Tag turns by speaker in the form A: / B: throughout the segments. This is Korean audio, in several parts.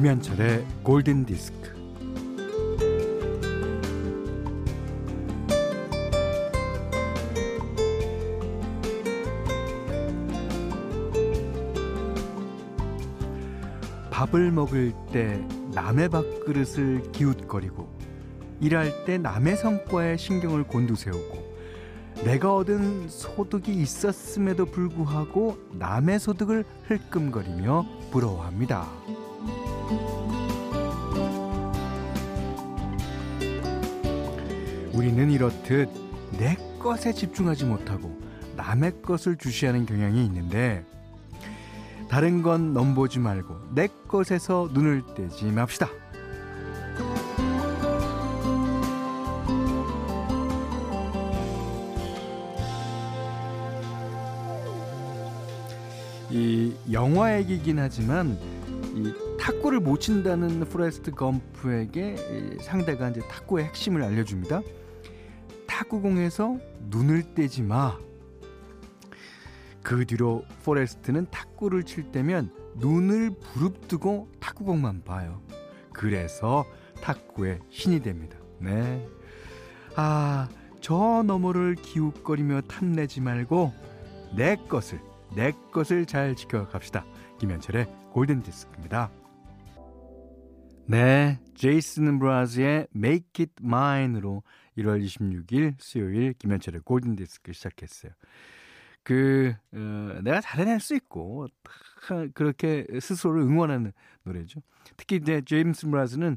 A: 김현철의 골든 디스크. 밥을 먹을 때 남의 밥그릇을 기웃거리고 일할 때 남의 성과에 신경을 곤두세우고 내가 얻은 소득이 있었음에도 불구하고 남의 소득을 흘끔거리며 부러워합니다. 우리는 이렇듯 내 것에 집중하지 못하고 남의 것을 주시하는 경향이 있는데 다른 건 넘보지 말고 내 것에서 눈을 떼지 맙시다. 이 영화 얘기긴 하지만 이 탁구를 못 친다는 포레스트 검프에게 상대가 이제 탁구의 핵심을 알려줍니다. 탁구공에서 눈을 떼지 마. 그 뒤로 포레스트는 탁구를 칠 때면 눈을 부릅뜨고 탁구공만 봐요. 그래서 탁구의 신이 됩니다. 네. 아, 저 너머를 기웃거리며 탐내지 말고 내 것을 내 것을 잘 지켜갑시다. 김현철의 골든 디스크입니다. 네, 제이슨 브라즈의 Make It Mine으로 1월 26일 수요일 김현철의 골든 디스크 시작했어요. 그 어, 내가 잘해낼 수 있고 그렇게 스스로를 응원하는 노래죠. 특히 이제 제임스 브라즈는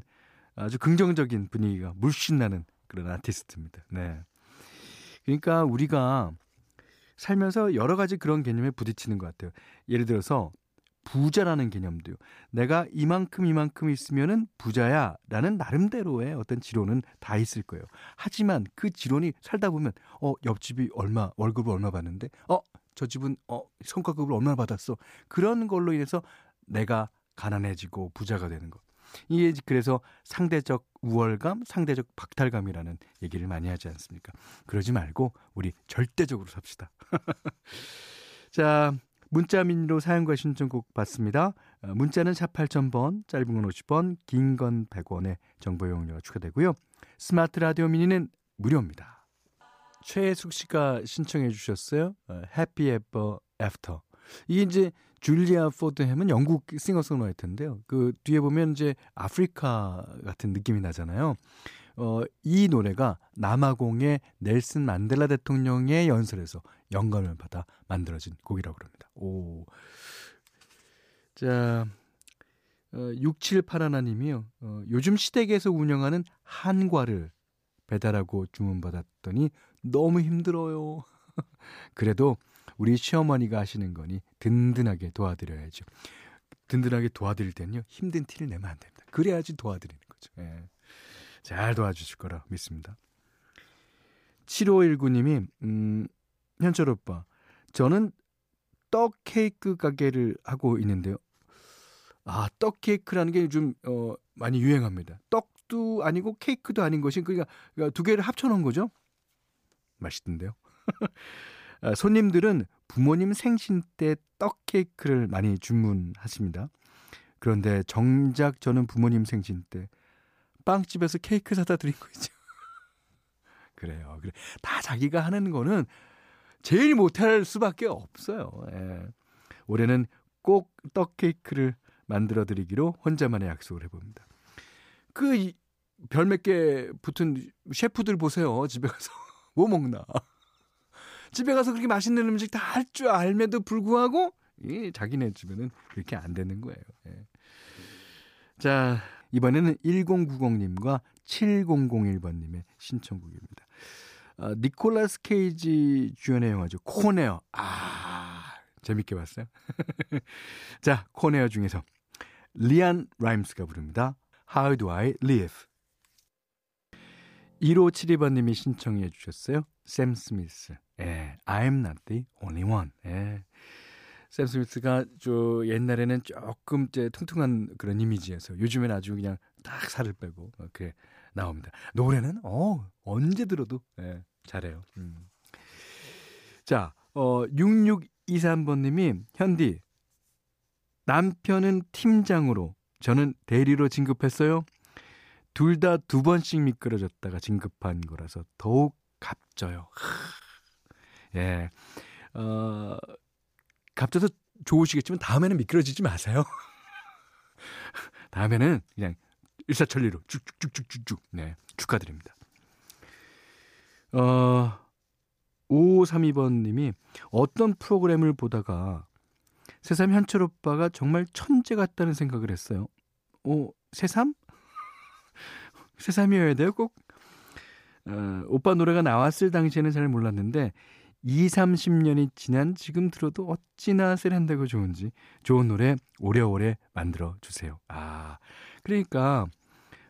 A: 아주 긍정적인 분위기가 물씬 나는 그런 아티스트입니다. 네. 그러니까 우리가 살면서 여러 가지 그런 개념에 부딪히는 것 같아요. 예를 들어서 부자라는 개념도요. 내가 이만큼 이만큼 있으면은 부자야라는 나름대로의 어떤 지론은 다 있을 거예요. 하지만 그 지론이 살다 보면 어 옆집이 얼마 월급을 얼마 받는데 어 저 집은 어 성과급을 얼마 받았어. 그런 걸로 인해서 내가 가난해지고 부자가 되는 거. 이게 그래서 상대적 우월감, 상대적 박탈감이라는 얘기를 많이 하지 않습니까? 그러지 말고 우리 절대적으로 삽시다. 자, 문자 미니로 사연과 신청곡 받습니다. 어, 문자는 샵 8000번, 짧은 건 50원, 긴 건 100원의 정보 이용료가 추가되고요. 스마트 라디오 미니는 무료입니다. 최숙 씨가 신청해 주셨어요. Happy Ever After. 이게 이제 줄리아 포드햄은 영국 싱어송라이터인데요. 그 뒤에 보면 이제 아프리카 같은 느낌이 나잖아요. 어, 이 노래가 남아공의 넬슨 만델라 대통령의 연설에서 영감을 받아 만들어진 곡이라고 합니다. 오. 자, 어, 6781님이요. 어, 요즘 시댁에서 운영하는 한과를 배달하고 주문받았더니 너무 힘들어요. 그래도 우리 시어머니가 하시는 거니 든든하게 도와드려야죠. 든든하게 도와드릴 때는요, 힘든 티를 내면 안 됩니다. 그래야지 도와드리는 거죠. 예. 잘 도와주실 거라 믿습니다. 7519님이, 음, 현철 오빠, 저는 떡 케이크 가게를 하고 있는데요. 아, 떡 케이크라는 게 요즘, 어, 많이 유행합니다. 떡도 아니고 케이크도 아닌 것이, 그러니까, 그러니까 두 개를 합쳐 놓은 거죠? 맛있던데요. 아, 손님들은 부모님 생신 때 떡 케이크를 많이 주문하십니다. 그런데 정작 저는 부모님 생신 때 빵집에서 케이크 사다 드린 거죠. 그래요. 그래. 다 자기가 하는 거는 제일 못할 수밖에 없어요. 예. 올해는 꼭 떡 케이크를 만들어 드리기로 혼자만의 약속을 해봅니다. 그 별 몇 개 붙은 셰프들 보세요. 집에 가서 뭐 먹나. 집에 가서 그렇게 맛있는 음식 다 할 줄 알면도 불구하고 이 자기네 집에는 그렇게 안 되는 거예요. 예. 자, 이번에는 1090님과 7001번님의 신청곡입니다. 어, 니콜라스 케이지 주연의 영화죠. 코네어. 아, 재밌게 봤어요? 자, 코네어 중에서 리안 라임스가 부릅니다. How do I live? 1572번님이 신청해 주셨어요. 샘 스미스. 예, I'm not the only one. 예. 샘 스미스가 저 옛날에는 조금 이제 퉁퉁한 그런 이미지에서 요즘엔 아주 그냥 딱 살을 빼고 그래 나옵니다. 노래는 어 언제 들어도 예, 잘해요. 음. 자, 어 6623번 님이 현디 남편은 팀장으로 저는 대리로 진급했어요. 둘 다 두 번씩 미끄러졌다가 진급한 거라서 더욱 값져요. 예. 어, 값져서 좋으시겠지만 다음에는 미끄러지지 마세요. 다음에는 그냥 일사천리로 쭉쭉쭉쭉쭉 네 축하드립니다. 어 5532번 님이 어떤 프로그램을 보다가 새삼 현철 오빠가 정말 천재 같다는 생각을 했어요. 오 새삼? 새삼이어야 돼요 꼭? 어, 오빠 노래가 나왔을 당시에는 잘 몰랐는데 2, 30년이 지난 지금 들어도 어찌나 세련되고 좋은지 좋은 노래 오래오래 만들어 주세요. 아, 그러니까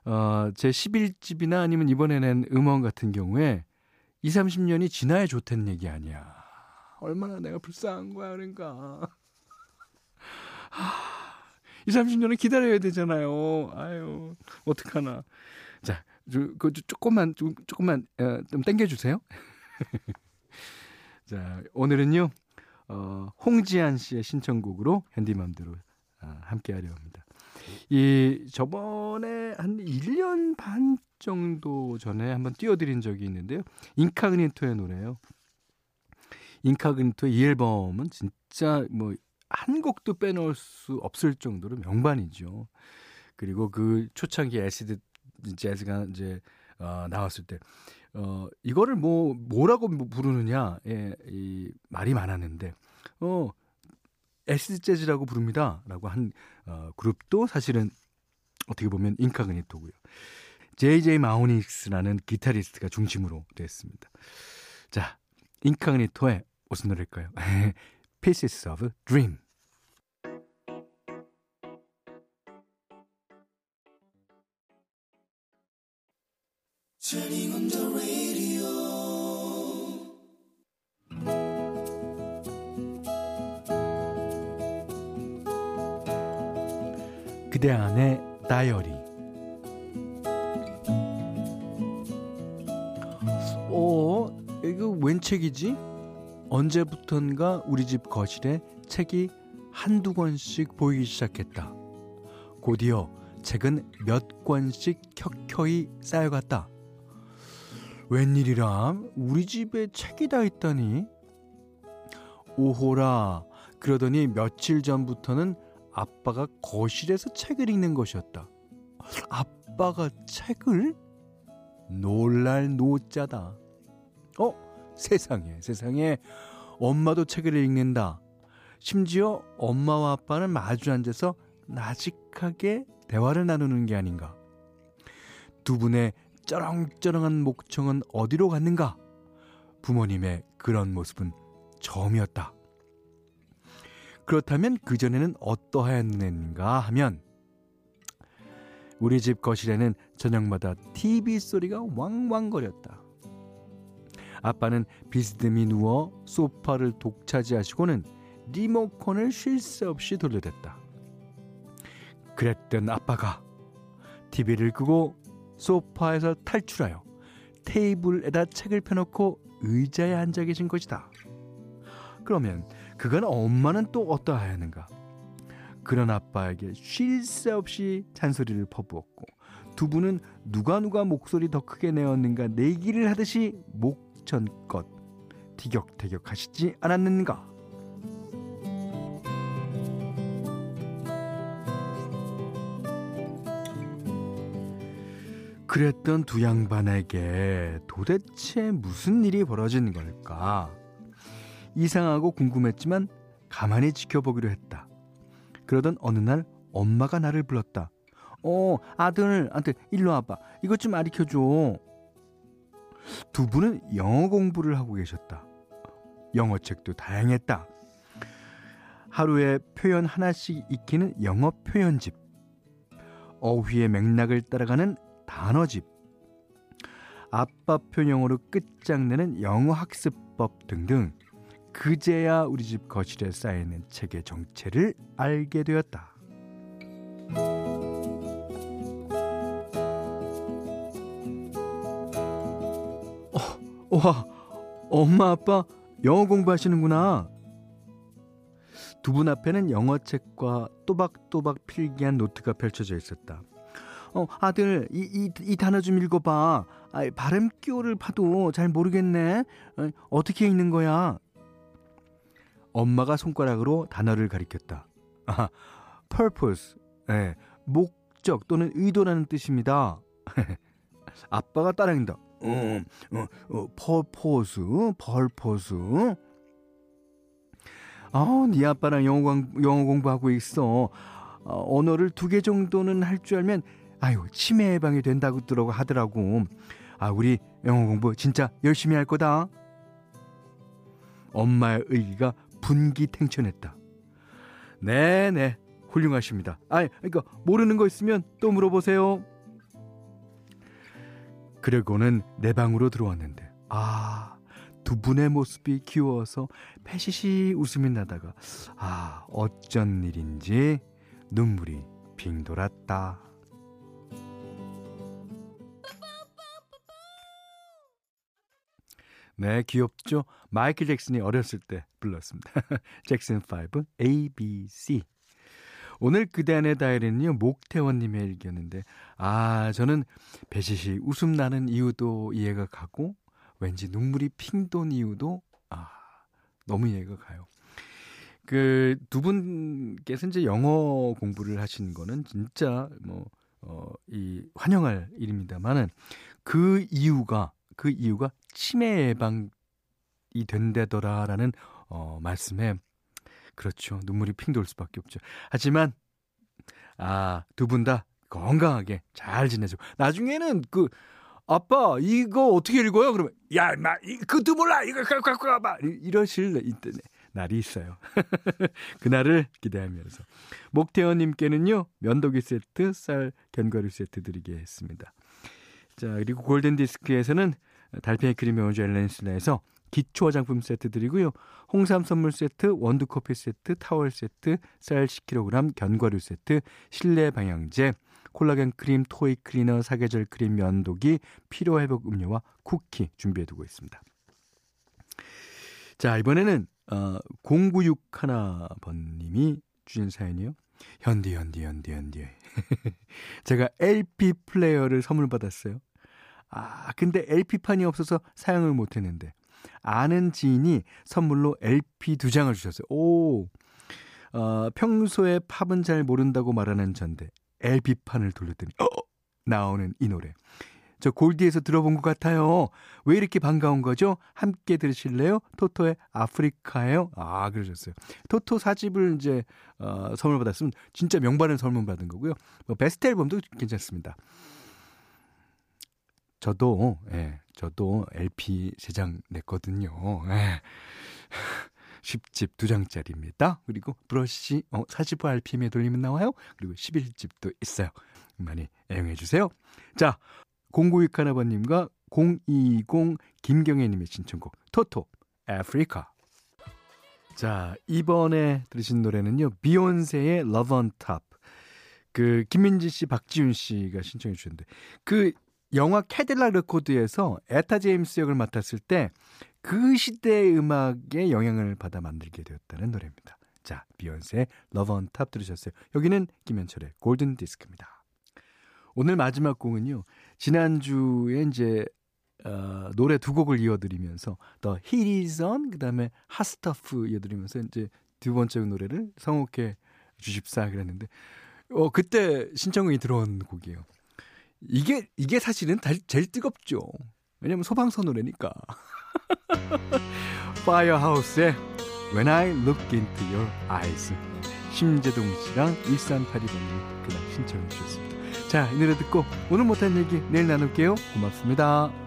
A: 어, 제 11집이나 아니면 이번에 낸 음원 같은 경우에 2, 30년이 지나야 좋다는 얘기 아니야. 얼마나 내가 불쌍한 거야, 그러니까. 하, 2, 30년은 기다려야 되잖아요. 아유, 어떡하나. 자, 그 조금만, 좀, 조금만, 어, 좀 땡겨주세요. 자, 오늘은요, 어, 홍지한 씨의 신청곡으로 핸디맘대로 아, 함께 하려 합니다. 이, 저번에 한 1년 반 정도 전에 한번 띄워드린 적이 있는데요. 인카그니토의 노래예요. 인카그니토의 이 앨범은 진짜 뭐, 한 곡도 빼놓을 수 없을 정도로 명반이죠. 그리고 그 초창기 acid jazz가 이제 어, 나왔을 때 어, 이거를 뭐, 뭐라고 부르느냐, 예, 이 말이 많았는데, 어, acid jazz라고 부릅니다. 라고 한, 어, 그룹도 사실은 어떻게 보면 인카그니토고요. JJ 마우닉스라는 기타리스트가 중심으로 됐습니다. 자, 인카그니토의 무슨 노래일까요? Pieces of Dream. 그대 안의 다이어리 어, 이거 웬 책이지? 언제부턴가 우리 집 거실에 책이 한두 권씩 보이기 시작했다. 곧이어 책은 몇 권씩 켜켜이 쌓여갔다. 웬일이람? 우리 집에 책이 다 있다니? 오호라. 그러더니 며칠 전부터는 아빠가 거실에서 책을 읽는 것이었다. 아빠가 책을? 놀랄 노자다. 어? 세상에, 세상에. 엄마도 책을 읽는다. 심지어 엄마와 아빠는 마주 앉아서 나직하게 대화를 나누는 게 아닌가. 두 분의 쩌렁쩌렁한 목청은 어디로 갔는가? 부모님의 그런 모습은 처음이었다. 그렇다면 그전에는 어떠하였는가 하면 우리 집 거실에는 저녁마다 TV 소리가 왕왕거렸다. 아빠는 비스듬히 누워 소파를 독차지하시고는 리모컨을 쉴 새 없이 돌려댔다. 그랬던 아빠가 TV를 끄고 소파에서 탈출하여 테이블에다 책을 펴놓고 의자에 앉아 계신 것이다. 그러면 그건 엄마는 또 어떠하였는가? 그런 아빠에게 쉴 새 없이 잔소리를 퍼부었고 두 분은 누가 누가 목소리 더 크게 내었는가 내기를 하듯이 목전껏 티격태격 하시지 않았는가? 그랬던 두 양반에게 도대체 무슨 일이 벌어진 걸까? 이상하고 궁금했지만 가만히 지켜보기로 했다. 그러던 어느 날 엄마가 나를 불렀다. 어, 아들, 아들, 일로 와봐. 이것 좀 가르쳐 줘. 두 분은 영어 공부를 하고 계셨다. 영어 책도 다양했다. 하루에 표현 하나씩 익히는 영어 표현집. 어휘의 맥락을 따라가는 단어집, 아빠표 영어로 끝장내는 영어 학습법 등등 그제야 우리 집 거실에 쌓여있는 책의 정체를 알게 되었다. 어, 와, 엄마 아빠 영어 공부하시는구나. 두 분 앞에는 영어책과 또박또박 필기한 노트가 펼쳐져 있었다. 어, 아들, 이, 이, 이 단어 좀 읽어봐. 아, 발음 끼오를 봐도 잘 모르겠네. 어, 어떻게 읽는 거야? 엄마가 손가락으로 단어를 가리켰다. 아, purpose. 예, 목적 또는 의도라는 뜻입니다. 아빠가 따라한다. 어, 어, 어, purpose, purpose. 아, 네 아빠랑 영어, 공, 영어 공부하고 있어. 어, 언어를 두 개 정도는 할 줄 알면 아유 치매 예방이 된다고 하더라고. 아 우리 영어 공부 진짜 열심히 할 거다. 엄마의 의기가 분기탱천했다. 네네 훌륭하십니다. 아 그러니까 모르는 거 있으면 또 물어보세요. 그러고는 내 방으로 들어왔는데 아 두 분의 모습이 귀여워서 패시시 웃음이 나다가 아 어쩐 일인지 눈물이 빙 돌았다. 네, 귀엽죠? 마이클 잭슨이 어렸을 때 불렀습니다. 잭슨 5 ABC. 오늘 그대 안의 다이어리는요, 목태원님의 일기였는데, 아, 저는 배시시 웃음 나는 이유도 이해가 가고, 왠지 눈물이 핑 돈 이유도, 아, 너무 이해가 가요. 그, 두 분께서 이제 영어 공부를 하신 거는 진짜 뭐, 어, 이, 환영할 일입니다만은, 그 이유가, 그 이유가 치매 예방이 된다더라라는 어, 말씀에 그렇죠. 눈물이 핑 돌 수밖에 없죠. 하지만 아, 두 분 다 건강하게 잘 지내죠. 나중에는 그 아빠 이거 어떻게 읽어요? 그러면 야, 나 그것도 몰라. 이거 갖고 가봐. 이러실 날이 있어요. 그날을 기대하면서 목태원 님께는요. 면도기 세트, 쌀 견과류 세트 드리겠습니다. 자, 그리고 골든 디스크에서는 달팽이 크림 영어주 엘렌슬라에서 기초 화장품 세트 드리고요. 홍삼 선물 세트, 원두 커피 세트, 타월 세트, 쌀 10kg, 견과류 세트, 실내 방향제, 콜라겐 크림, 토이 클리너, 사계절 크림 면도기, 피로 회복 음료와 쿠키 준비해 두고 있습니다. 자, 이번에는 어 0961번 님이 주신 사연이요. 현디 현디 현디 현디. 제가 LP 플레이어를 선물 받았어요. 아, 근데 LP판이 없어서 사용을 못 했는데 아는 지인이 선물로 LP 두 장을 주셨어요. 오. 어, 평소에 팝은 잘 모른다고 말하는 전데 LP판을 돌렸더니 어, 나오는 이 노래. 저 골디에서 들어본 것 같아요. 왜 이렇게 반가운 거죠? 함께 들으실래요? 토토의 아프리카예요. 아, 그러셨어요. 토토 사집을 이제 어, 선물 받았으면 진짜 명반을 선물 받은 거고요. 뭐 베스트 앨범도 괜찮습니다. 저도 예, 저도 LP 세 장 냈거든요. 예. 10집 두 장짜리입니다. 그리고 브러쉬 어, 45 RPM에 돌리면 나와요. 그리고 11집도 있어요. 많이 애용해 주세요. 자, 0961 하나번님과 020 김경애님의 신청곡 토토 아프리카. 자, 이번에 들으신 노래는요. 비욘세의 Love on Top. 그 김민지 씨, 박지윤 씨가 신청해 주셨는데 그 영화 Cadillac Records에서 에타 제임스 역을 맡았을 때 그 시대의 음악에 영향을 받아 만들게 되었다는 노래입니다. 자, 비욘세의 Love On Top 들으셨어요. 여기는 김현철의 골든 디스크입니다. 오늘 마지막 곡은요. 지난주에 이제 어, 노래 두 곡을 이어드리면서 The Heat Is On 그다음에 Hot Stuff 이어드리면서 이제 두 번째 노래를 선곡해 주십사 그랬는데 어 그때 신청이 들어온 곡이에요. 이게 이게 사실은 제일 뜨겁죠. 왜냐면 소방서 노래니까. 파이어하우스의 When I Look Into Your Eyes 심재동 씨랑 1382번님이 그날 신청해 주셨습니다. 자, 이 노래 듣고 오늘 못한 얘기 내일 나눌게요. 고맙습니다.